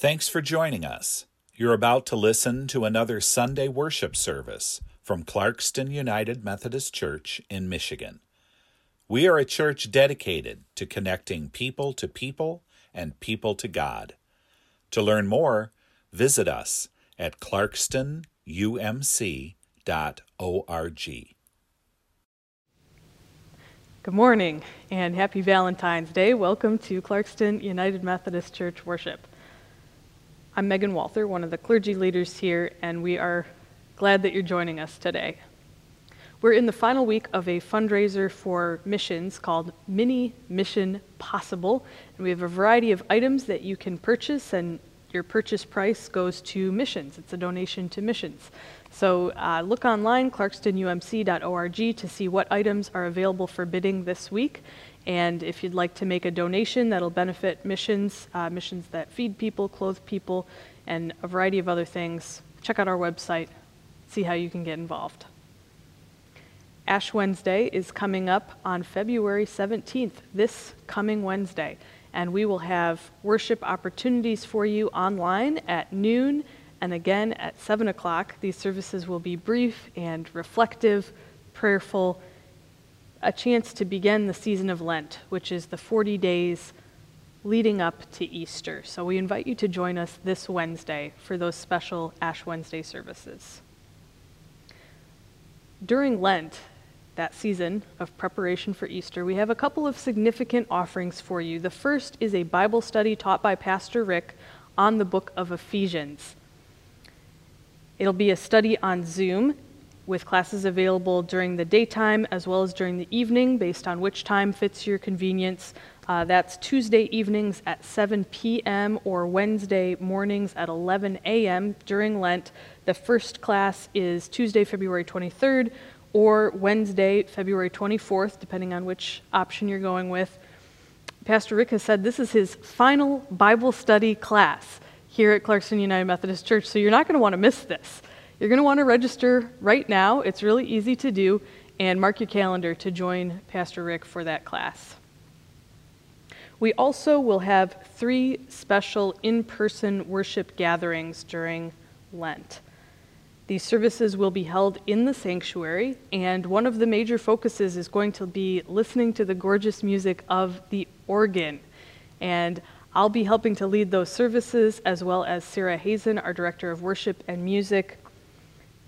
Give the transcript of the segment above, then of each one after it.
Thanks for joining us. You're about to listen to another Sunday worship service from Clarkston United Methodist Church in Michigan. We are a church dedicated to connecting people to people and people to God. To learn more, visit us at clarkstonumc.org. Good morning and happy Valentine's Day. Welcome to Clarkston United Methodist Church worship. I'm Megan Walther, one of the clergy leaders here, and we are glad that you're joining us today. We're in the final week of a fundraiser for missions called Mini Mission Possible, and we have a variety of items that you can purchase, and your purchase price goes to missions. It's a donation to missions. So uh, look online, clarkstonumc.org, to see what items are available for bidding this week. And if you'd like to make a donation that'll benefit missions, uh, missions that feed people, clothe people, and a variety of other things, check out our website, see how you can get involved. Ash Wednesday is coming up on February 17th, this coming Wednesday. And we will have worship opportunities for you online at noon and again at 7 o'clock. These services will be brief and reflective, prayerful, a chance to begin the season of Lent, which is the 40 days leading up to Easter. So we invite you to join us this Wednesday for those special Ash Wednesday services. During Lent, that season of preparation for Easter, we have a couple of significant offerings for you. The first is a Bible study taught by Pastor Rick on the book of Ephesians. It'll be a study on Zoom with classes available during the daytime as well as during the evening, based on which time fits your convenience. Uh, that's Tuesday evenings at 7 p.m. or Wednesday mornings at 11 a.m. during Lent. The first class is Tuesday, February 23rd, or Wednesday, February 24th, depending on which option you're going with. Pastor Rick has said this is his final Bible study class here at Clarkston United Methodist Church, so you're not going to want to miss this. You're going to want to register right now. It's really easy to do, and mark your calendar to join Pastor Rick for that class. We also will have three special in person worship gatherings during Lent. These services will be held in the sanctuary, and one of the major focuses is going to be listening to the gorgeous music of the organ. And I'll be helping to lead those services, as well as Sarah Hazen, our Director of Worship and Music.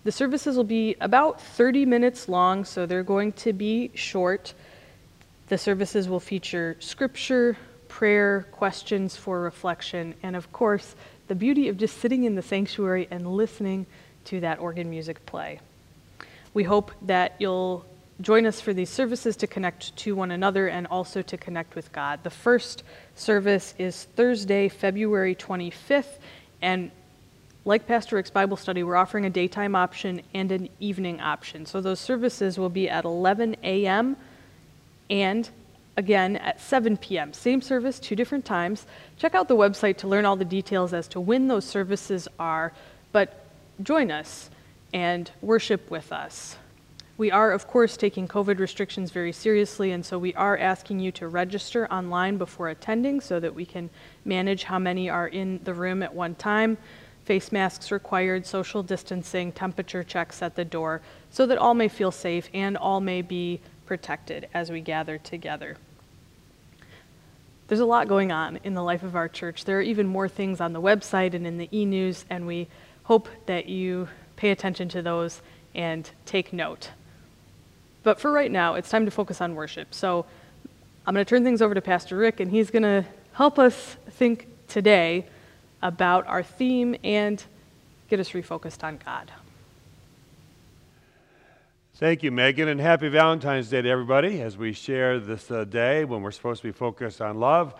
The services will be about 30 minutes long, so they're going to be short. The services will feature scripture, prayer, questions for reflection, and of course, the beauty of just sitting in the sanctuary and listening to that organ music play. We hope that you'll join us for these services to connect to one another and also to connect with God. The first service is Thursday, February 25th, and like Pastor Rick's Bible study, we're offering a daytime option and an evening option. So those services will be at 11 a.m. and again at 7 p.m. Same service, two different times. Check out the website to learn all the details as to when those services are, but join us and worship with us. We are, of course, taking COVID restrictions very seriously, and so we are asking you to register online before attending so that we can manage how many are in the room at one time face masks required, social distancing, temperature checks at the door, so that all may feel safe and all may be protected as we gather together. There's a lot going on in the life of our church. There are even more things on the website and in the e news, and we hope that you pay attention to those and take note. But for right now, it's time to focus on worship. So I'm going to turn things over to Pastor Rick, and he's going to help us think today about our theme and get us refocused on God. Thank you, Megan, and happy Valentine's Day to everybody as we share this uh, day when we're supposed to be focused on love.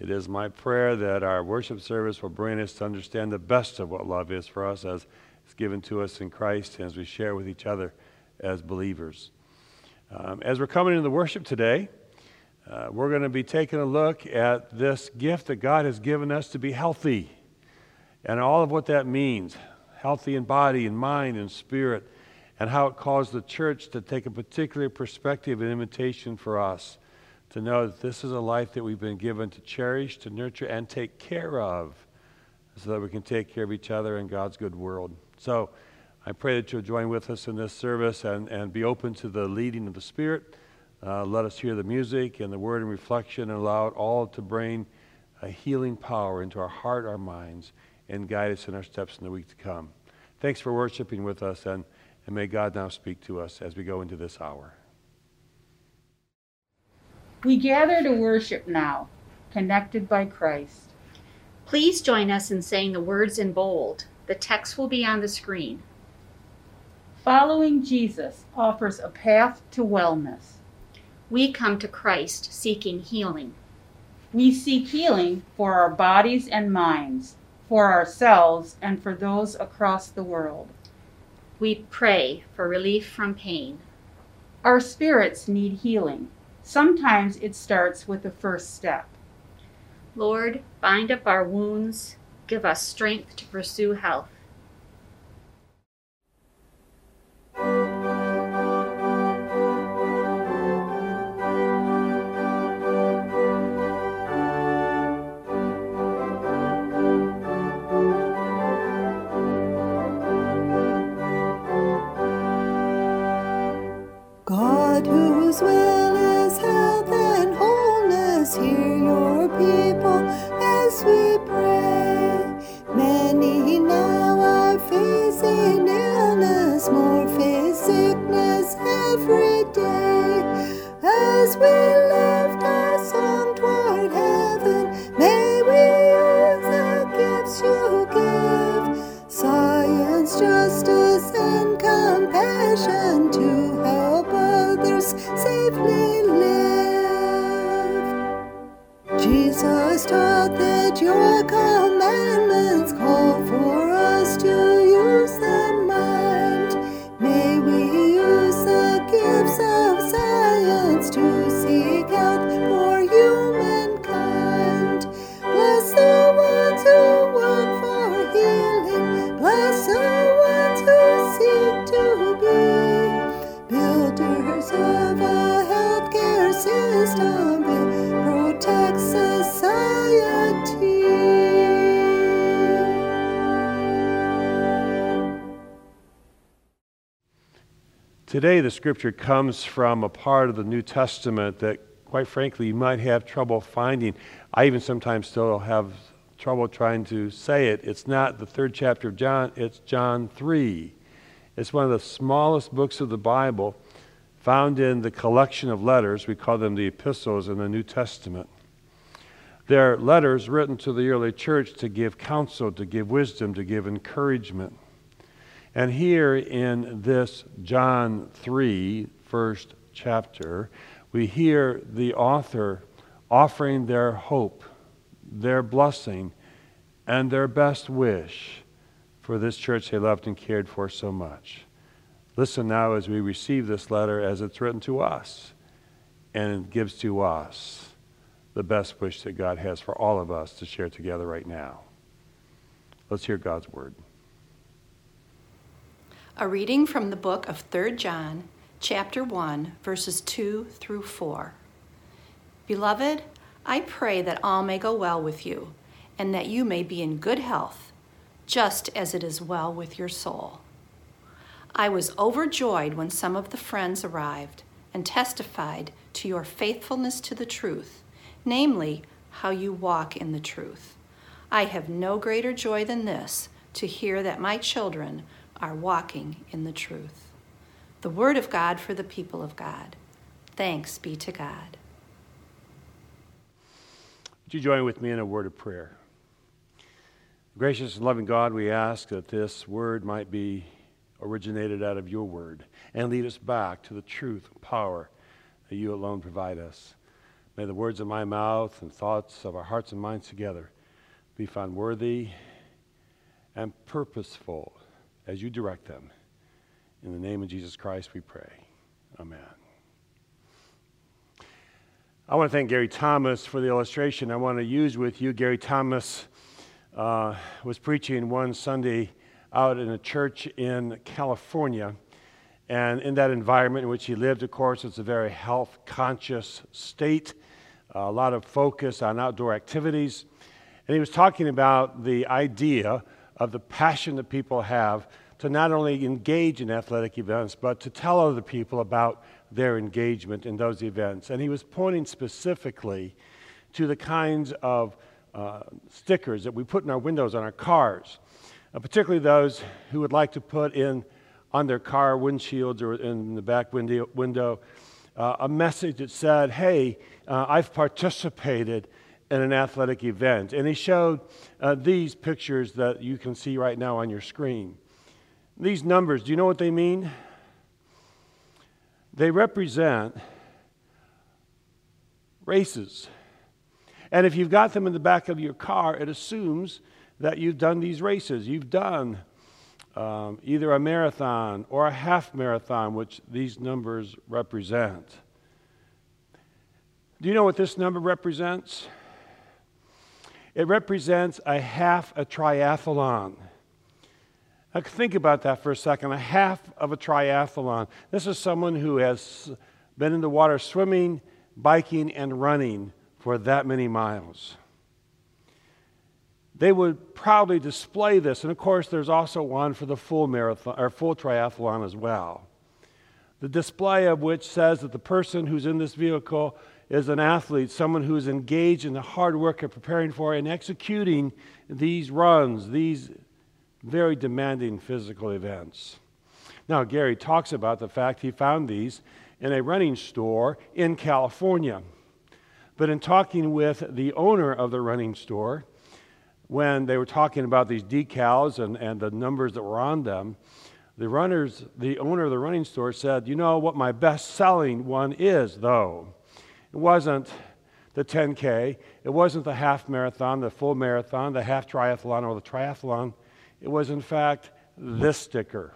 It is my prayer that our worship service will bring us to understand the best of what love is for us as it's given to us in Christ and as we share with each other as believers. Um, as we're coming into the worship today, uh, we're going to be taking a look at this gift that God has given us to be healthy and all of what that means healthy in body and mind and spirit, and how it caused the church to take a particular perspective and invitation for us to know that this is a life that we've been given to cherish, to nurture, and take care of. so that we can take care of each other in God's good world. So I pray that you'll join with us in this service and, and be open to the leading of the Spirit. Uh, let us hear the music and the word and reflection and allow it all to bring a healing power into our heart, our minds, and guide us in our steps in the week to come. Thanks for worshiping with us, and, and may God now speak to us as we go into this hour. We gather to worship now, connected by Christ. Please join us in saying the words in bold. The text will be on the screen. Following Jesus offers a path to wellness. We come to Christ seeking healing. We seek healing for our bodies and minds, for ourselves, and for those across the world. We pray for relief from pain. Our spirits need healing. Sometimes it starts with the first step. Lord, bind up our wounds, give us strength to pursue health. Today, the scripture comes from a part of the New Testament that, quite frankly, you might have trouble finding. I even sometimes still have trouble trying to say it. It's not the third chapter of John, it's John 3. It's one of the smallest books of the Bible found in the collection of letters. We call them the epistles in the New Testament. They're letters written to the early church to give counsel, to give wisdom, to give encouragement. And here in this John 3, first chapter, we hear the author offering their hope, their blessing, and their best wish for this church they loved and cared for so much. Listen now as we receive this letter as it's written to us, and it gives to us the best wish that God has for all of us to share together right now. Let's hear God's word. A reading from the book of 3 John, chapter 1, verses 2 through 4. Beloved, I pray that all may go well with you, and that you may be in good health, just as it is well with your soul. I was overjoyed when some of the friends arrived and testified to your faithfulness to the truth, namely, how you walk in the truth. I have no greater joy than this to hear that my children are walking in the truth. The Word of God for the people of God. Thanks be to God. Would you join with me in a word of prayer? Gracious and loving God, we ask that this word might be originated out of your word and lead us back to the truth and power that you alone provide us. May the words of my mouth and thoughts of our hearts and minds together be found worthy and purposeful as you direct them. In the name of Jesus Christ, we pray. Amen. I want to thank Gary Thomas for the illustration I want to use with you. Gary Thomas uh, was preaching one Sunday out in a church in California. And in that environment in which he lived, of course, it's a very health conscious state, a lot of focus on outdoor activities. And he was talking about the idea of the passion that people have to not only engage in athletic events, but to tell other people about their engagement in those events. And he was pointing specifically to the kinds of uh, stickers that we put in our windows on our cars, uh, particularly those who would like to put in on their car windshields or in the back window, window uh, a message that said, Hey, uh, I've participated in an athletic event. And he showed uh, these pictures that you can see right now on your screen. These numbers, do you know what they mean? They represent races. And if you've got them in the back of your car, it assumes that you've done these races. You've done um, either a marathon or a half marathon, which these numbers represent. Do you know what this number represents? It represents a half a triathlon. Now, think about that for a second. A half of a triathlon. This is someone who has been in the water swimming, biking, and running for that many miles. They would proudly display this, and of course, there's also one for the full marathon or full triathlon as well. The display of which says that the person who's in this vehicle is an athlete, someone who's engaged in the hard work of preparing for and executing these runs, these very demanding physical events. Now, Gary talks about the fact he found these in a running store in California. But in talking with the owner of the running store, when they were talking about these decals and, and the numbers that were on them, the runners, the owner of the running store said, You know what my best selling one is, though? It wasn't the 10K, it wasn't the half marathon, the full marathon, the half triathlon, or the triathlon. It was, in fact, this sticker.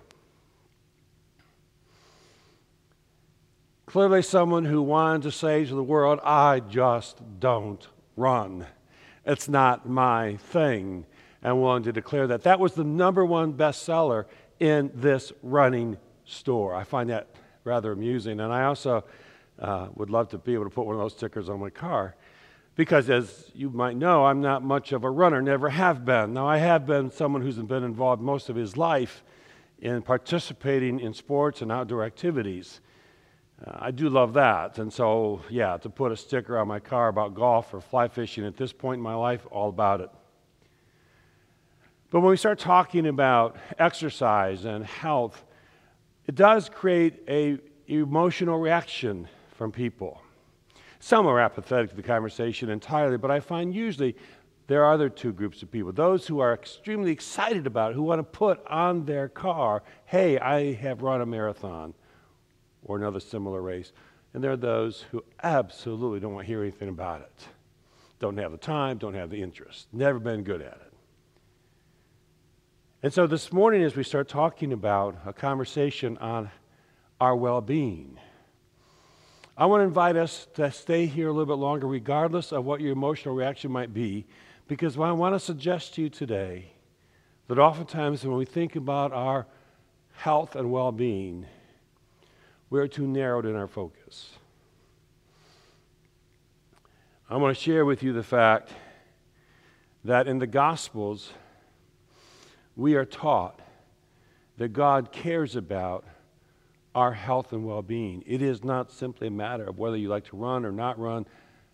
Clearly, someone who wanted to say to the world, I just don't run. It's not my thing. And willing to declare that. That was the number one bestseller in this running store. I find that rather amusing. And I also uh, would love to be able to put one of those stickers on my car. Because, as you might know, I'm not much of a runner, never have been. Now, I have been someone who's been involved most of his life in participating in sports and outdoor activities. Uh, I do love that. And so, yeah, to put a sticker on my car about golf or fly fishing at this point in my life, all about it. But when we start talking about exercise and health, it does create a emotional reaction from people. Some are apathetic to the conversation entirely, but I find usually there are other two groups of people those who are extremely excited about it, who want to put on their car, hey, I have run a marathon or another similar race. And there are those who absolutely don't want to hear anything about it. Don't have the time, don't have the interest, never been good at it. And so this morning, as we start talking about a conversation on our well being, I want to invite us to stay here a little bit longer, regardless of what your emotional reaction might be, because what I want to suggest to you today that oftentimes when we think about our health and well being, we're too narrowed in our focus. I want to share with you the fact that in the Gospels, we are taught that God cares about our health and well being. It is not simply a matter of whether you like to run or not run,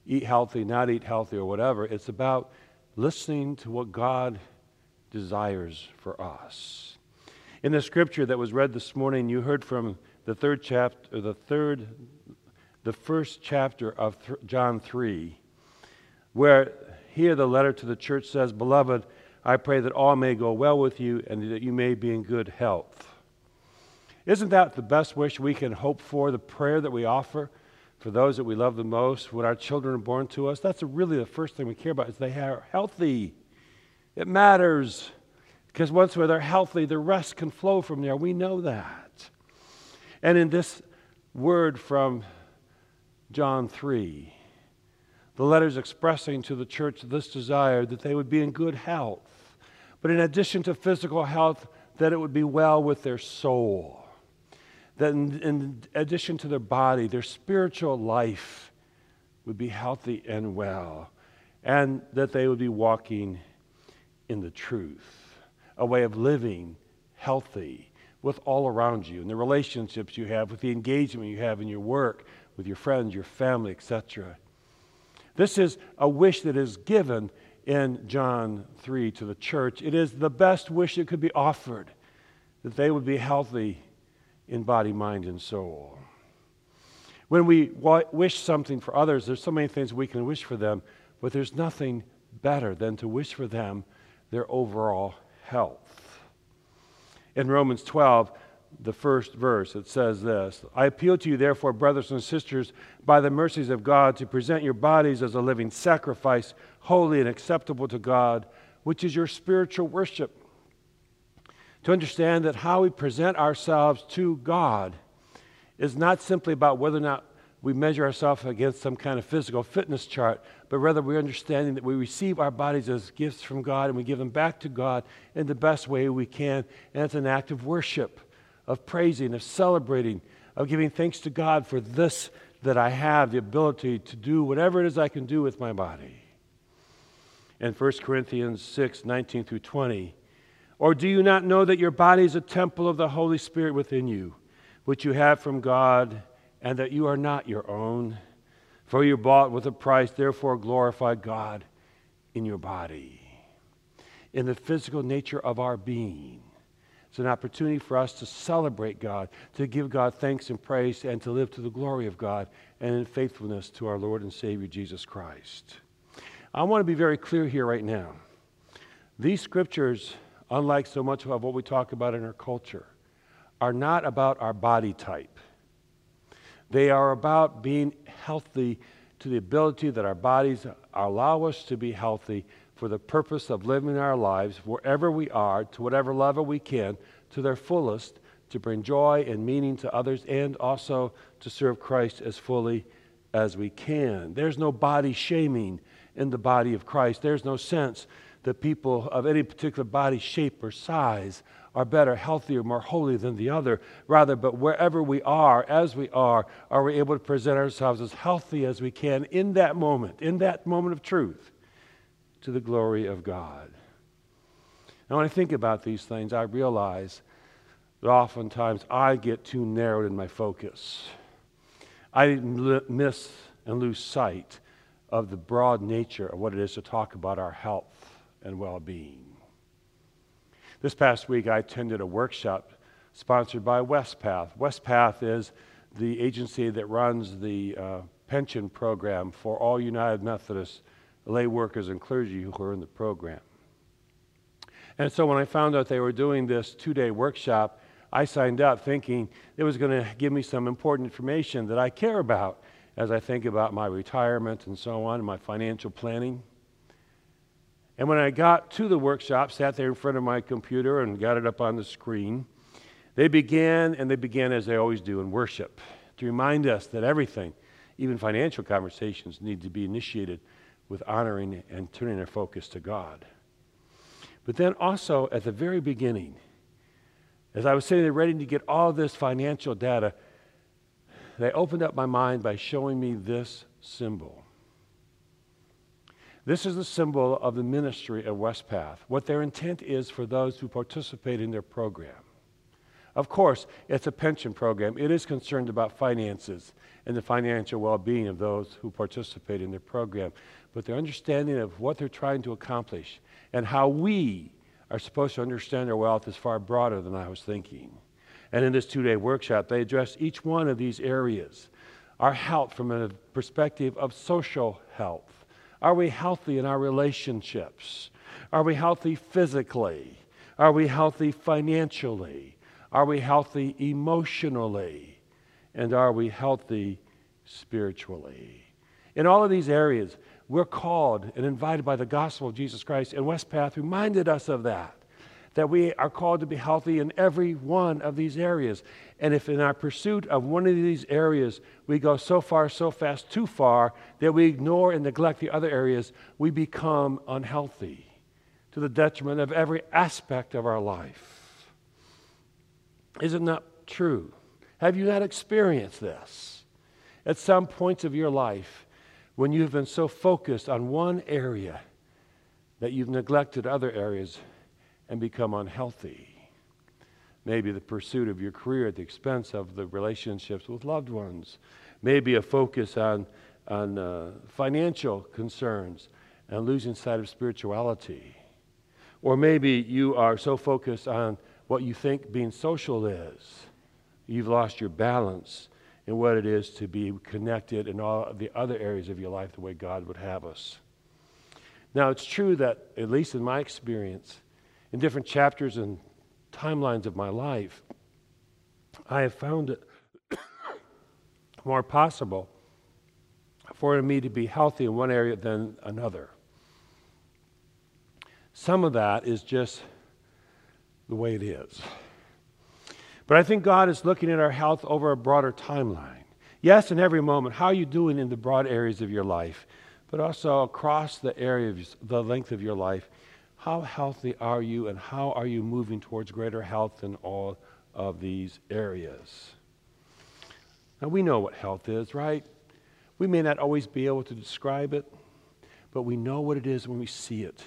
eat healthy, not eat healthy, or whatever. It's about listening to what God desires for us. In the scripture that was read this morning, you heard from the third chapter, the third, the first chapter of th- John 3, where here the letter to the church says, Beloved, I pray that all may go well with you and that you may be in good health isn't that the best wish we can hope for, the prayer that we offer for those that we love the most when our children are born to us? That's really the first thing we care about is they are healthy. It matters because once they're healthy, the rest can flow from there. We know that. And in this word from John 3, the letter's expressing to the church this desire that they would be in good health. But in addition to physical health, that it would be well with their soul that in, in, addition to their body, their spiritual life would be healthy and well. and that they would be walking in the truth, a way of living healthy with all around you, and the relationships you have, with the engagement you have in your work, with your friends, your family, etc. This is a wish that is given in John 3 to the church. It is the best wish that could be offered that they would be healthy in body, mind, and soul. When we wish something for others, there's so many things we can wish for them, but there's nothing better than to wish for them their overall health. In Romans 12, the first verse, it says this I appeal to you, therefore, brothers and sisters, by the mercies of God, to present your bodies as a living sacrifice, holy and acceptable to God, which is your spiritual worship. To understand that how we present ourselves to God is not simply about whether or not we measure ourselves against some kind of physical fitness chart, but rather we're understanding that we receive our bodies as gifts from God and we give them back to God in the best way we can. And it's an act of worship, of praising, of celebrating, of giving thanks to God for this that I have, the ability to do whatever it is I can do with my body. In 1 Corinthians 6 19 through 20, or do you not know that your body is a temple of the Holy Spirit within you, which you have from God, and that you are not your own? For you bought with a price, therefore glorify God in your body. In the physical nature of our being, it's an opportunity for us to celebrate God, to give God thanks and praise, and to live to the glory of God and in faithfulness to our Lord and Savior Jesus Christ. I want to be very clear here right now. These scriptures unlike so much of what we talk about in our culture, are not about our body type. They are about being healthy to the ability that our bodies allow us to be healthy for the purpose of living our lives wherever we are, to whatever level we can, to their fullest, to bring joy and meaning to others, and also to serve Christ as fully as we can. There's no body shaming in the body of Christ. There's no sense that people of any particular body shape or size are better, healthier, more holy than the other. Rather, but wherever we are, as we are, are we able to present ourselves as healthy as we can in that moment, in that moment of truth, to the glory of God. Now, when I think about these things, I realize that oftentimes I get too narrowed in my focus. I miss and lose sight of the broad nature of what it is to talk about our health and well being. This past week, I attended a workshop sponsored by Wespath. Wespath is the agency that runs the uh, pension program for all United Methodist lay workers and clergy who are in the program. And so when I found out they were doing this two day workshop, I signed up thinking it was going to give me some important information that I care about as I think about my retirement and so on, and my financial planning. And when I got to the workshop, sat there in front of my computer and got it up on the screen, they began, and they began as they always do, in worship to remind us that everything, even financial conversations, need to be initiated with honoring and turning our focus to God. But then also at the very beginning, as I was sitting there ready to get all this financial data, they opened up my mind by showing me this symbol. This is the symbol of the ministry of Wespath, what their intent is for those who participate in their program. Of course, it's a pension program. It is concerned about finances and the financial well being of those who participate in their program. But their understanding of what they're trying to accomplish and how we are supposed to understand their wealth is far broader than I was thinking. And in this two day workshop, they address each one of these areas our health from a perspective of social health are we healthy in our relationships? Are we healthy physically? Are we healthy financially? Are we healthy emotionally? And are we healthy spiritually? In all of these areas, we're called and invited by the gospel of Jesus Christ, and Wespath reminded us of that that we are called to be healthy in every one of these areas. And if in our pursuit of one of these areas we go so far, so fast, too far, that we ignore and neglect the other areas, we become unhealthy to the detriment of every aspect of our life. Is it not true? Have you not experienced this? At some points of your life, when you've been so focused on one area that you've neglected other areas and become unhealthy. Maybe the pursuit of your career at the expense of the relationships with loved ones. Maybe a focus on, on uh, financial concerns and losing sight of spirituality. Or maybe you are so focused on what you think being social is, you've lost your balance in what it is to be connected in all the other areas of your life the way God would have us. Now, it's true that, at least in my experience, in different chapters and timelines of my life, I have found it more possible for me to be healthy in one area than another. Some of that is just the way it is. But I think God is looking at our health over a broader timeline. Yes, in every moment, how are you doing in the broad areas of your life? But also across the area of the length of your life, how healthy are you and how are you moving towards greater health in all of these areas? Now, we know what health is, right? We may not always be able to describe it, but we know what it is when we see it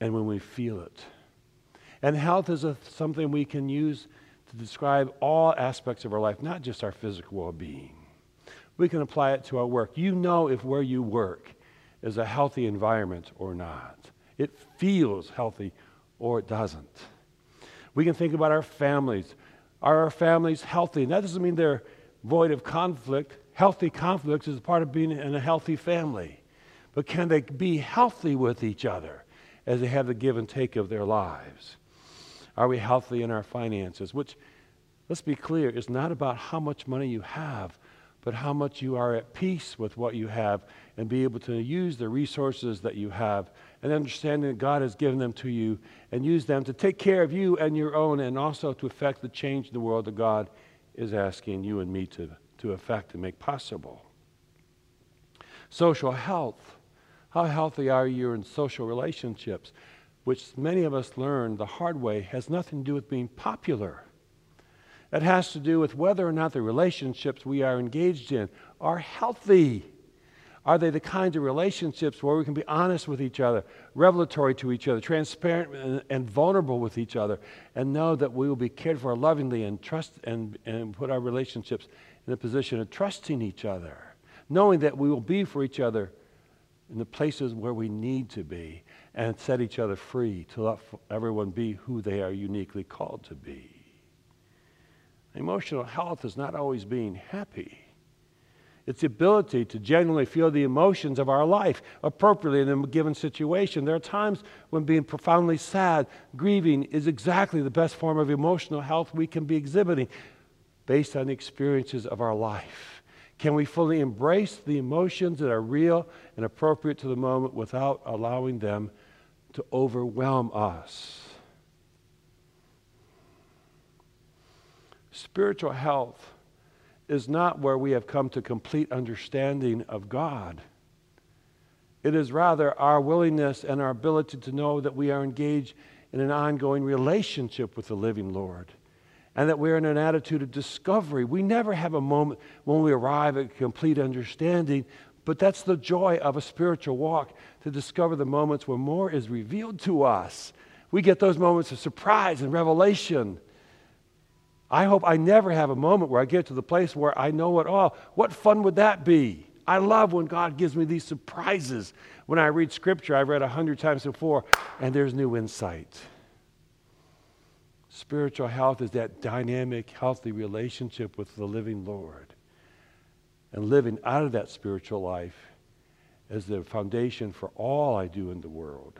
and when we feel it. And health is a, something we can use to describe all aspects of our life, not just our physical well being. We can apply it to our work. You know if where you work is a healthy environment or not. It feels healthy or it doesn't. We can think about our families. Are our families healthy? And that doesn't mean they're void of conflict. Healthy conflicts is a part of being in a healthy family. But can they be healthy with each other? as they have the give and take of their lives? Are we healthy in our finances? Which, let's be clear, is not about how much money you have, but how much you are at peace with what you have and be able to use the resources that you have and understanding that God has given them to you and use them to take care of you and your own and also to affect the change in the world that God is asking you and me to, to affect and make possible. Social health how healthy are you in social relationships? Which many of us learn the hard way has nothing to do with being popular. It has to do with whether or not the relationships we are engaged in are healthy. Are they the kinds of relationships where we can be honest with each other, revelatory to each other, transparent and, and, vulnerable with each other, and know that we will be cared for lovingly and trust and, and put our relationships in a position of trusting each other, knowing that we will be for each other in the places where we need to be and set each other free to let everyone be who they are uniquely called to be. Emotional health is not always being happy. It's the ability to genuinely feel the emotions of our life appropriately in a given situation. There are times when being profoundly sad, grieving, is exactly the best form of emotional health we can be exhibiting based on the experiences of our life. Can we fully embrace the emotions that are real and appropriate to the moment without allowing them to overwhelm us? Spiritual health is not where we have come to complete understanding of God. It is rather our willingness and our ability to know that we are engaged in an ongoing relationship with the living Lord and that we're in an attitude of discovery. We never have a moment when we arrive at complete understanding, but that's the joy of a spiritual walk to discover the moments where more is revealed to us. We get those moments of surprise and revelation. I hope I never have a moment where I get to the place where I know it all. What fun would that be? I love when God gives me these surprises. When I read scripture, I've read a hundred times before, and there's new insight. Spiritual health is that dynamic, healthy relationship with the living Lord. And living out of that spiritual life is the foundation for all I do in the world.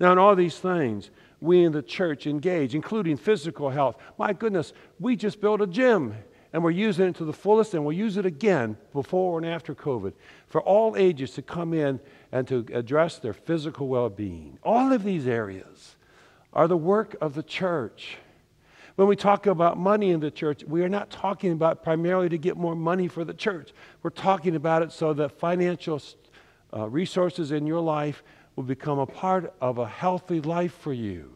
Now, in all these things, we in the church engage, including physical health. My goodness, we just built a gym and we're using it to the fullest, and we'll use it again before and after COVID for all ages to come in and to address their physical well being. All of these areas are the work of the church. When we talk about money in the church, we are not talking about primarily to get more money for the church. We're talking about it so that financial uh, resources in your life will become a part of a healthy life for you,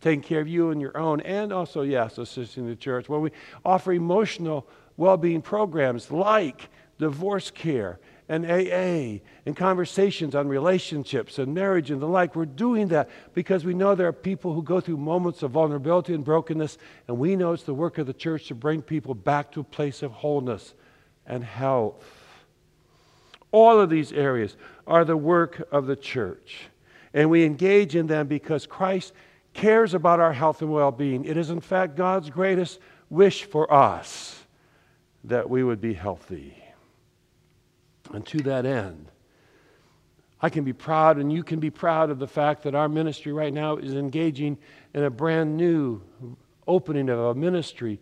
taking care of you and your own, and also, yes, assisting the church. When we offer emotional well being programs like divorce care and AA and conversations on relationships and marriage and the like. We're doing that because we know there are people who go through moments of vulnerability and brokenness, and we know it's the work of the church to bring people back to a place of wholeness and health. All of these areas are the work of the church, and we engage in them because Christ cares about our health and well being. It is, in fact, God's greatest wish for us that we would be healthy. And to that end, I can be proud, and you can be proud of the fact that our ministry right now is engaging in a brand new opening of a ministry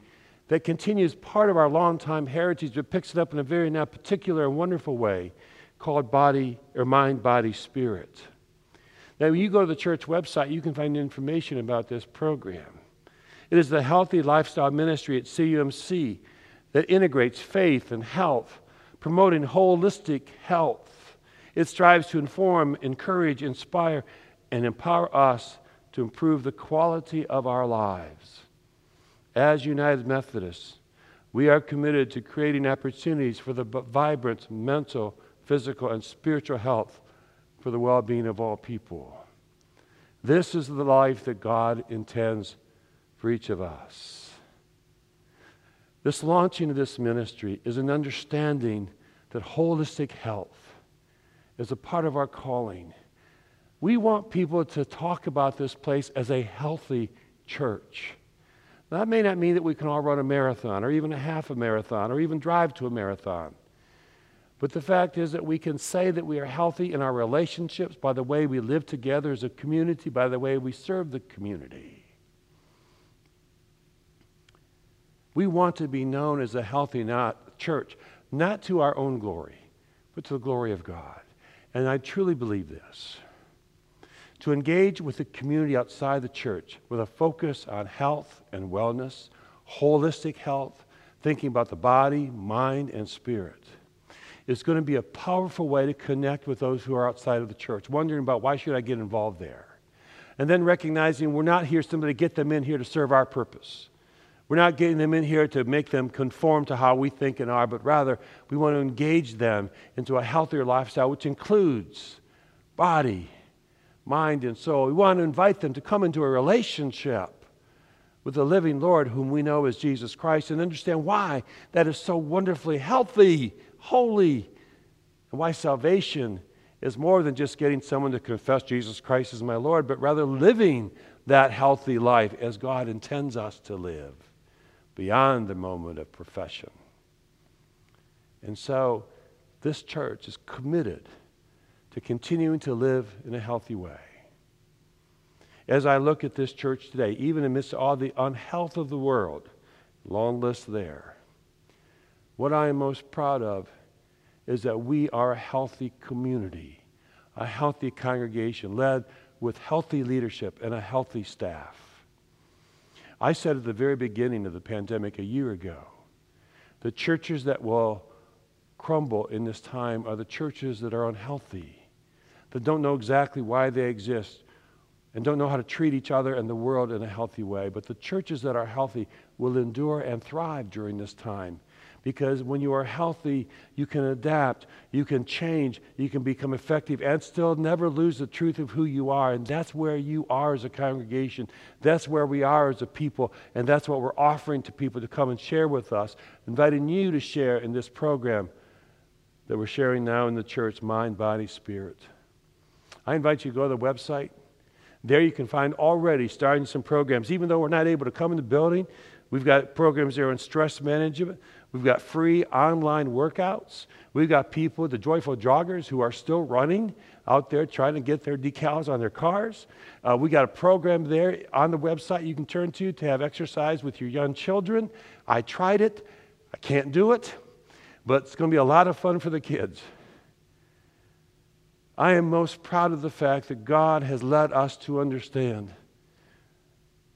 that continues part of our long-time heritage, but picks it up in a very now particular and wonderful way called body or mind, body, spirit. Now, when you go to the church website, you can find information about this program. It is the Healthy Lifestyle Ministry at CUMC that integrates faith and health promoting holistic health. It strives to inform, encourage, inspire, and empower us to improve the quality of our lives. As United Methodists, we are committed to creating opportunities for the vibrant mental, physical, and spiritual health for the well being of all people. This is the life that God intends for each of us. This launching of this ministry is an understanding that holistic health is a part of our calling. We want people to talk about this place as a healthy church. That may not mean that we can all run a marathon or even a half a marathon or even drive to a marathon. But the fact is that we can say that we are healthy in our relationships by the way we live together as a community, by the way we serve the community. We want to be known as a healthy not, church, not to our own glory, but to the glory of God. And I truly believe this. To engage with the community outside the church with a focus on health and wellness, holistic health, thinking about the body, mind, and spirit is going to be a powerful way to connect with those who are outside of the church, wondering about why should I get involved there? And then recognizing we're not here simply to get them in here to serve our purpose. We're not getting them in here to make them conform to how we think and are, but rather we want to engage them into a healthier lifestyle, which includes body, mind, and soul. We want to invite them to come into a relationship with the living Lord, whom we know as Jesus Christ, and understand why that is so wonderfully healthy, holy, and why salvation is more than just getting someone to confess Jesus Christ as my Lord, but rather living that healthy life as God intends us to live beyond the moment of profession. And so this church is committed to continuing to live in a healthy way. As I look at this church today, even amidst all the unhealth of the world, long list there, what I am most proud of is that we are a healthy community, a healthy congregation led with healthy leadership and a healthy staff. I said at the very beginning of the pandemic a year ago the churches that will crumble in this time are the churches that are unhealthy, that don't know exactly why they exist, and don't know how to treat each other and the world in a healthy way. But the churches that are healthy will endure and thrive during this time because when you are healthy, you can adapt, you can change, you can become effective, and still never lose the truth of who you are. And that's where you are as a congregation. That's where we are as a people. And that's what we're offering to people to come and share with us, inviting you to share in this program that we're sharing now in the church mind, body, spirit. I invite you to go to the website. There you can find already starting some programs. Even though we're not able to come in the building, we've got programs there on stress management. We've got free online workouts. We've got people, the joyful joggers, who are still running out there trying to get their decals on their cars. Uh, we got a program there on the website you can turn to to have exercise with your young children. I tried it. I can't do it, but it's going to be a lot of fun for the kids. I am most proud of the fact that God has led us to understand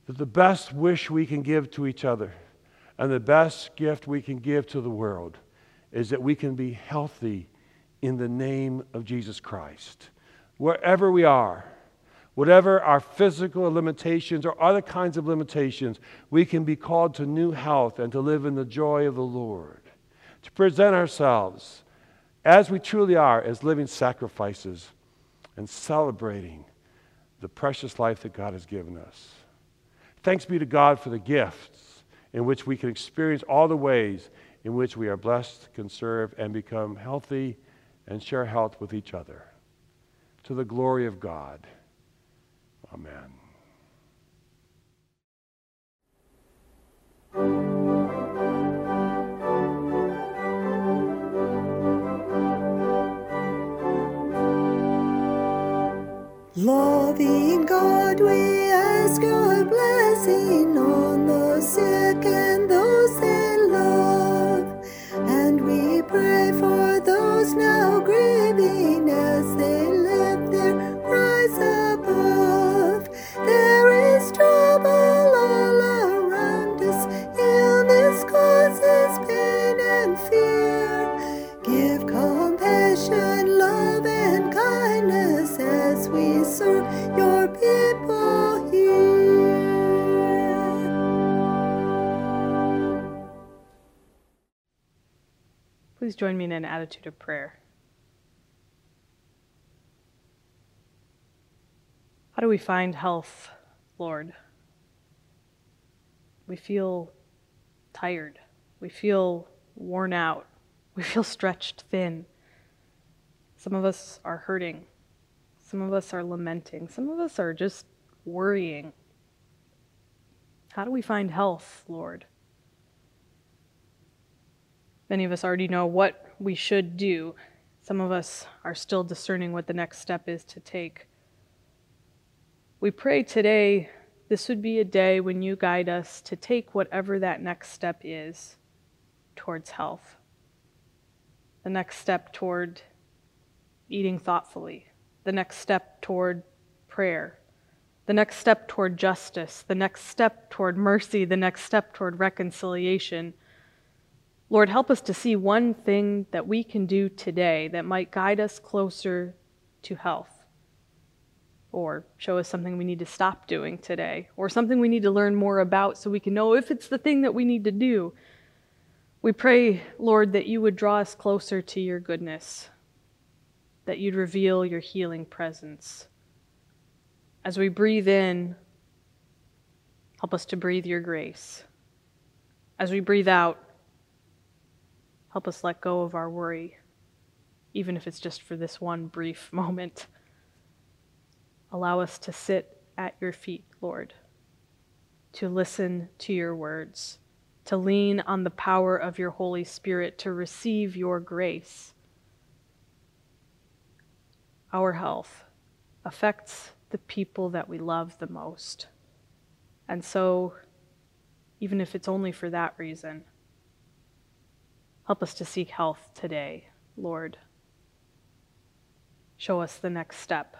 that the best wish we can give to each other and the best gift we can give to the world is that we can be healthy in the name of Jesus Christ. Wherever we are, whatever our physical limitations or other kinds of limitations, we can be called to new health and to live in the joy of the Lord, to present ourselves as we truly are, as living sacrifices and celebrating the precious life that God has given us. Thanks be to God for the gifts in which we can experience all the ways in which we are blessed, can serve, and become healthy and share health with each other. To the glory of God. Amen. Loving God, we ask your blessing on the sick and those they love. And we pray for those now grieving Please join me in an attitude of prayer. How do we find health, Lord? We feel tired. We feel worn out. We feel stretched thin. Some of us are hurting. Some of us are lamenting. Some of us are just worrying. How do we find health, Lord? Many of us already know what we should do. Some of us are still discerning what the next step is to take. We pray today this would be a day when you guide us to take whatever that next step is towards health. The next step toward eating thoughtfully, the next step toward prayer, the next step toward justice, the next step toward mercy, the next step toward reconciliation. Lord, help us to see one thing that we can do today that might guide us closer to health. Or show us something we need to stop doing today, or something we need to learn more about so we can know if it's the thing that we need to do. We pray, Lord, that you would draw us closer to your goodness, that you'd reveal your healing presence. As we breathe in, help us to breathe your grace. As we breathe out, help us let go of our worry, even if it's just for this one brief moment. Allow us to sit at your feet, Lord, to listen to your words, to lean on the power of your Holy Spirit, to receive your grace. Our health affects the people that we love the most. And so, even if it's only for that reason, help us to seek health today, Lord. Show us the next step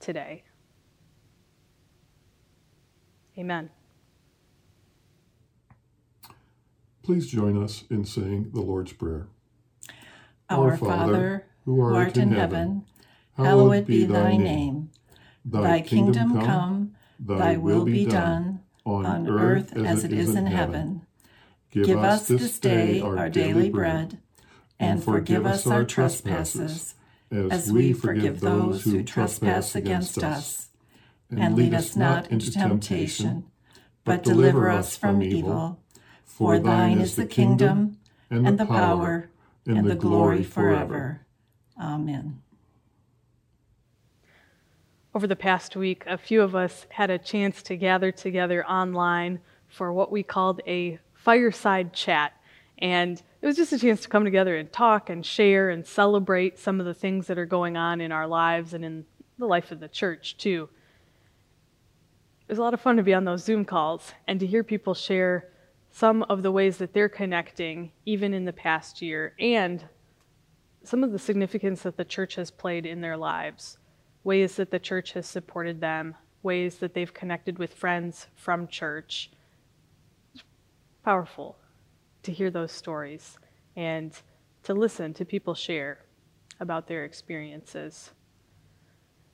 today. Amen. Please join us in saying the Lord's Prayer. Our Father, who art in heaven, hallowed be thy name. Thy kingdom come, thy will be done, on earth as it is in heaven. Give us this day our daily bread, and forgive us our trespasses, as we forgive those who trespass against us. And lead us not into temptation, but deliver us from evil. For thine is the kingdom, and the power, and the glory forever. Amen. Over the past week, a few of us had a chance to gather together online for what we called a fireside chat. And it was just a chance to come together and talk and share and celebrate some of the things that are going on in our lives and in the life of the church, too. It was a lot of fun to be on those Zoom calls and to hear people share some of the ways that they're connecting, even in the past year, and some of the significance that the church has played in their lives, ways that the church has supported them, ways that they've connected with friends from church. Powerful to hear those stories and to listen to people share about their experiences.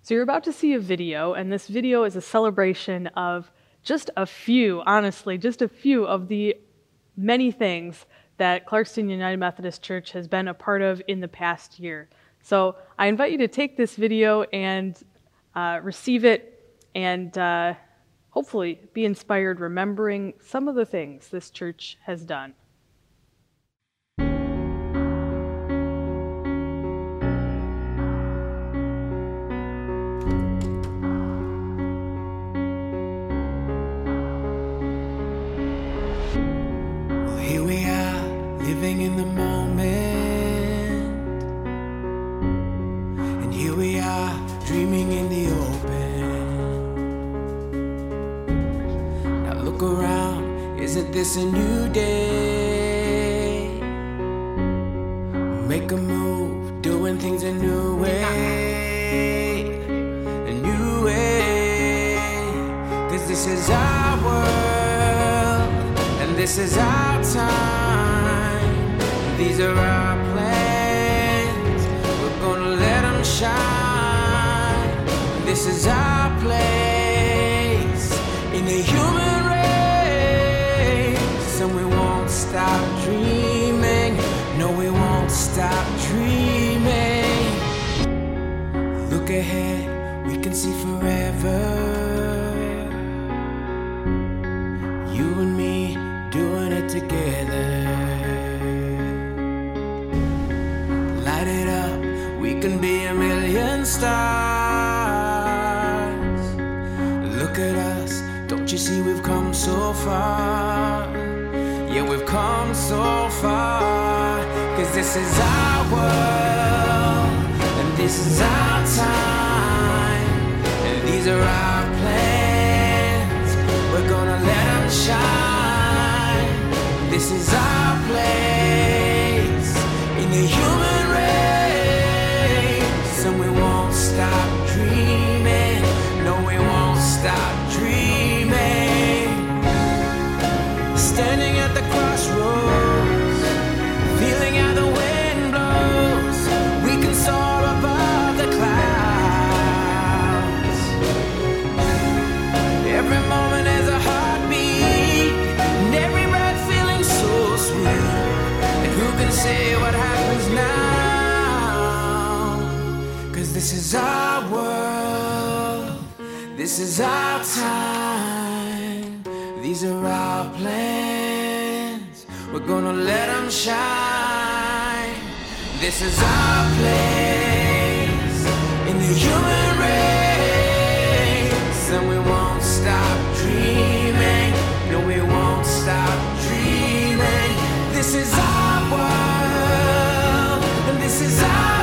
So, you're about to see a video, and this video is a celebration of just a few, honestly, just a few of the many things that Clarkston United Methodist Church has been a part of in the past year. So I invite you to take this video and uh, receive it and uh, hopefully be inspired remembering some of the things this church has done. Here we are, living in the moment. And here we are, dreaming in the open. Around, isn't this a new day? Make a move, doing things a new way. A new way. Cause this is our world, and this is our time. These are our plans, we're gonna let them shine. This is our place in the human stop dreaming. Look ahead, we can see forever. You and me doing it together. Light it up, we can be a million stars. Look at us, don't you see we've come so far? Yeah, we've come so far. Cause this is our world, and this is our time, and these are our plans. We're gonna let them shine. This is our place in the human race, and we won't stop dreaming. This is our time, these are our plans. We're gonna let them shine. This is our place in the human race, and we won't stop dreaming. No, we won't stop dreaming. This is our world, and this is our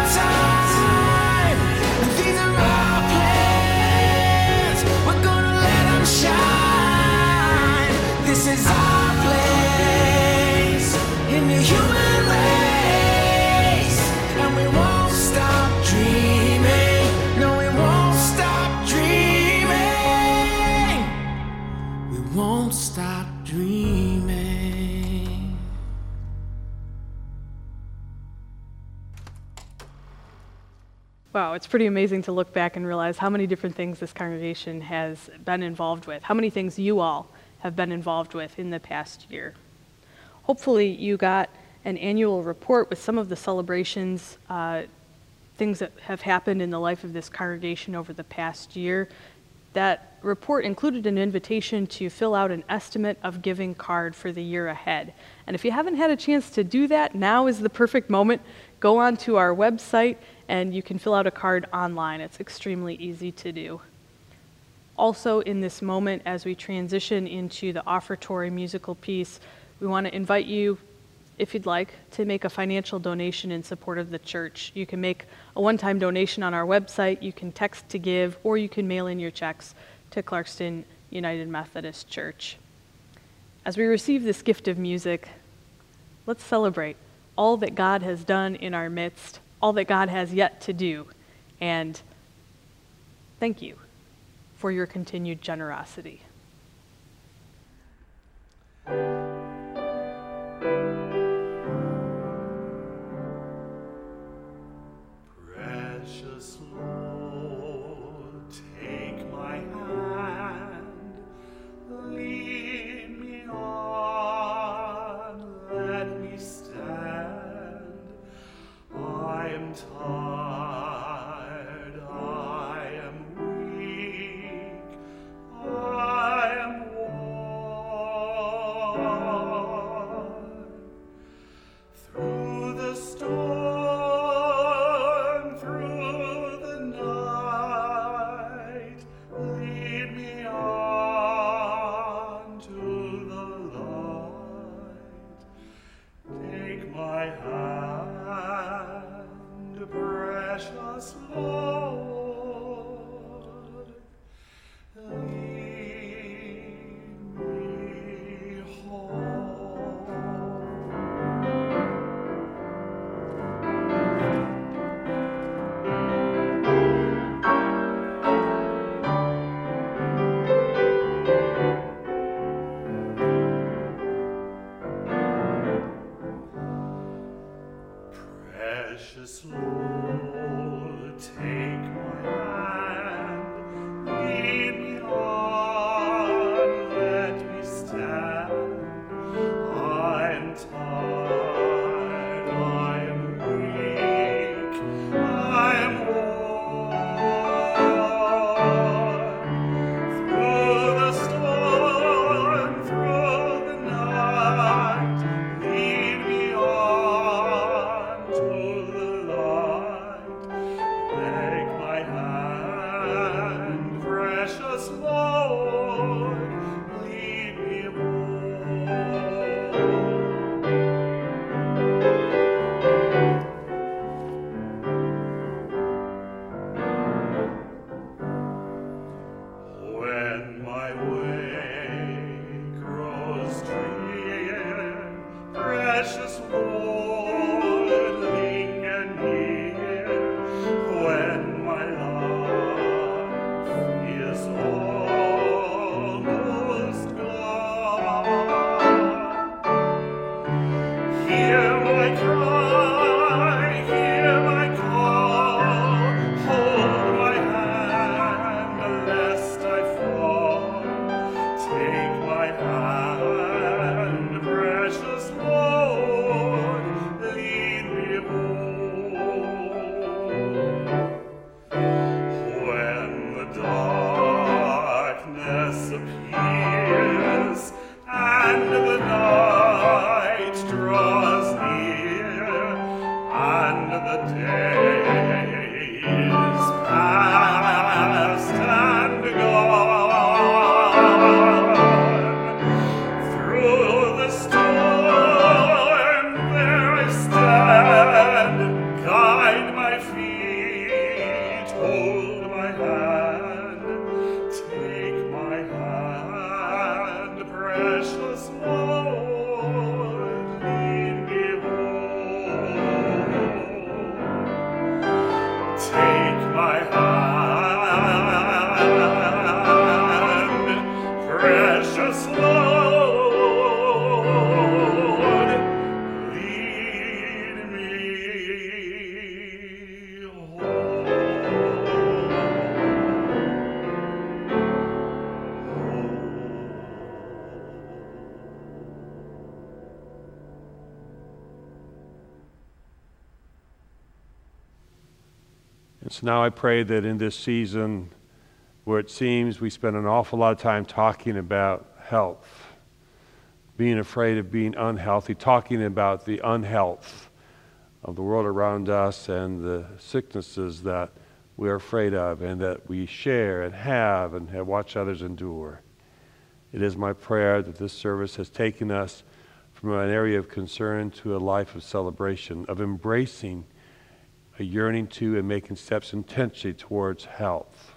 Wow, it's pretty amazing to look back and realize how many different things this congregation has been involved with, how many things you all have been involved with in the past year. Hopefully, you got an annual report with some of the celebrations, uh, things that have happened in the life of this congregation over the past year. That report included an invitation to fill out an estimate of giving card for the year ahead. And if you haven't had a chance to do that, now is the perfect moment. Go on to our website and you can fill out a card online. It's extremely easy to do. Also, in this moment, as we transition into the offertory musical piece, we want to invite you, if you'd like, to make a financial donation in support of the church. You can make a one time donation on our website, you can text to give, or you can mail in your checks to Clarkston United Methodist Church. As we receive this gift of music, let's celebrate all that God has done in our midst, all that God has yet to do, and thank you for your continued generosity. Now I pray that in this season where it seems we spend an awful lot of time talking about health, being afraid of being unhealthy, talking about the unhealth of the world around us and the sicknesses that we are afraid of and that we share and have and have watched others endure. It is my prayer that this service has taken us from an area of concern to a life of celebration, of embracing a yearning to and making steps intentionally towards health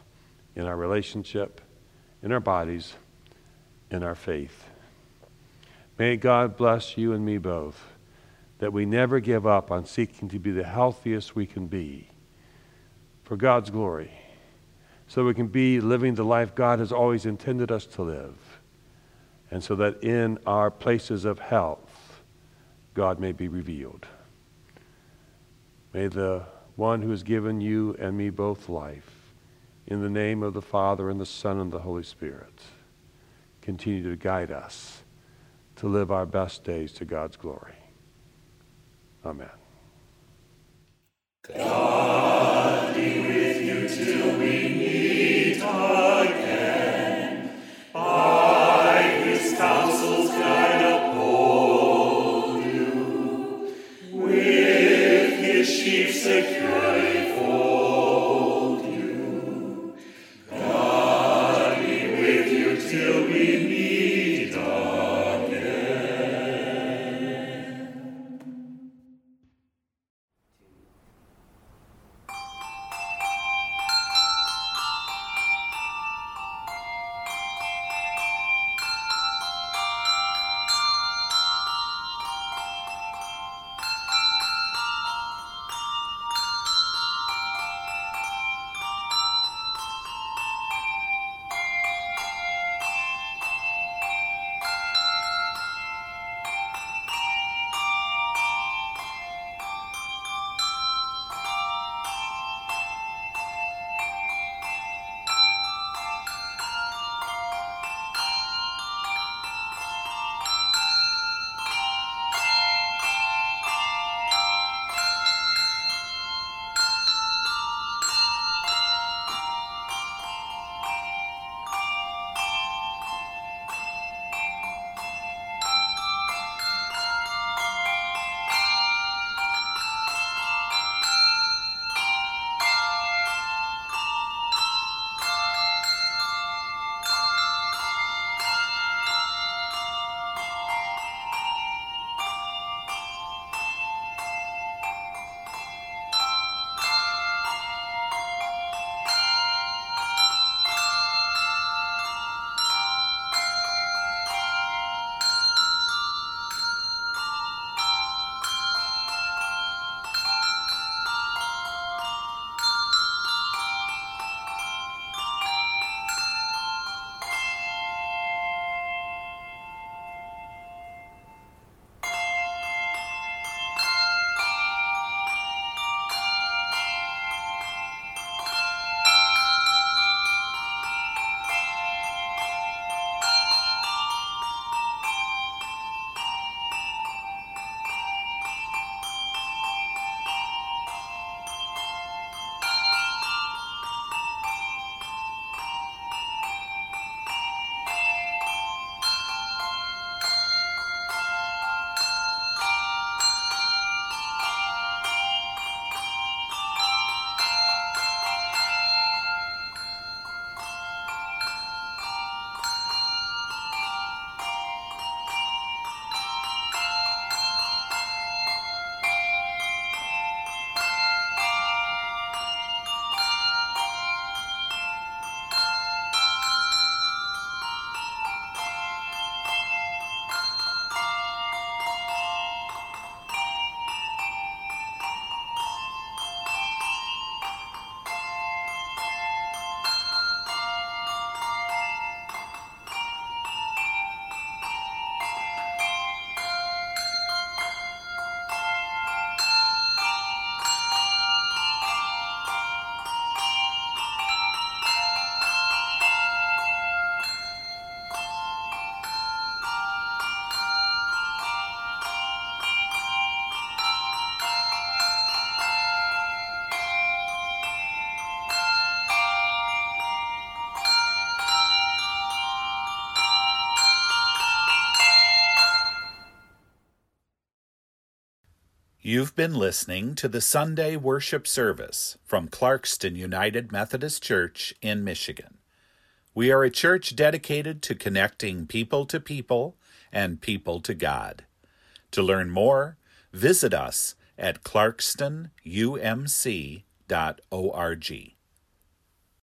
in our relationship, in our bodies, in our faith. May God bless you and me both, that we never give up on seeking to be the healthiest we can be for God's glory, so we can be living the life God has always intended us to live, and so that in our places of health, God may be revealed. May the one who has given you and me both life, in the name of the Father and the Son and the Holy Spirit, continue to guide us to live our best days to God's glory. Amen. God You've been listening to the Sunday worship service from Clarkston United Methodist Church in Michigan. We are a church dedicated to connecting people to people and people to God. To learn more, visit us at clarkstonumc.org.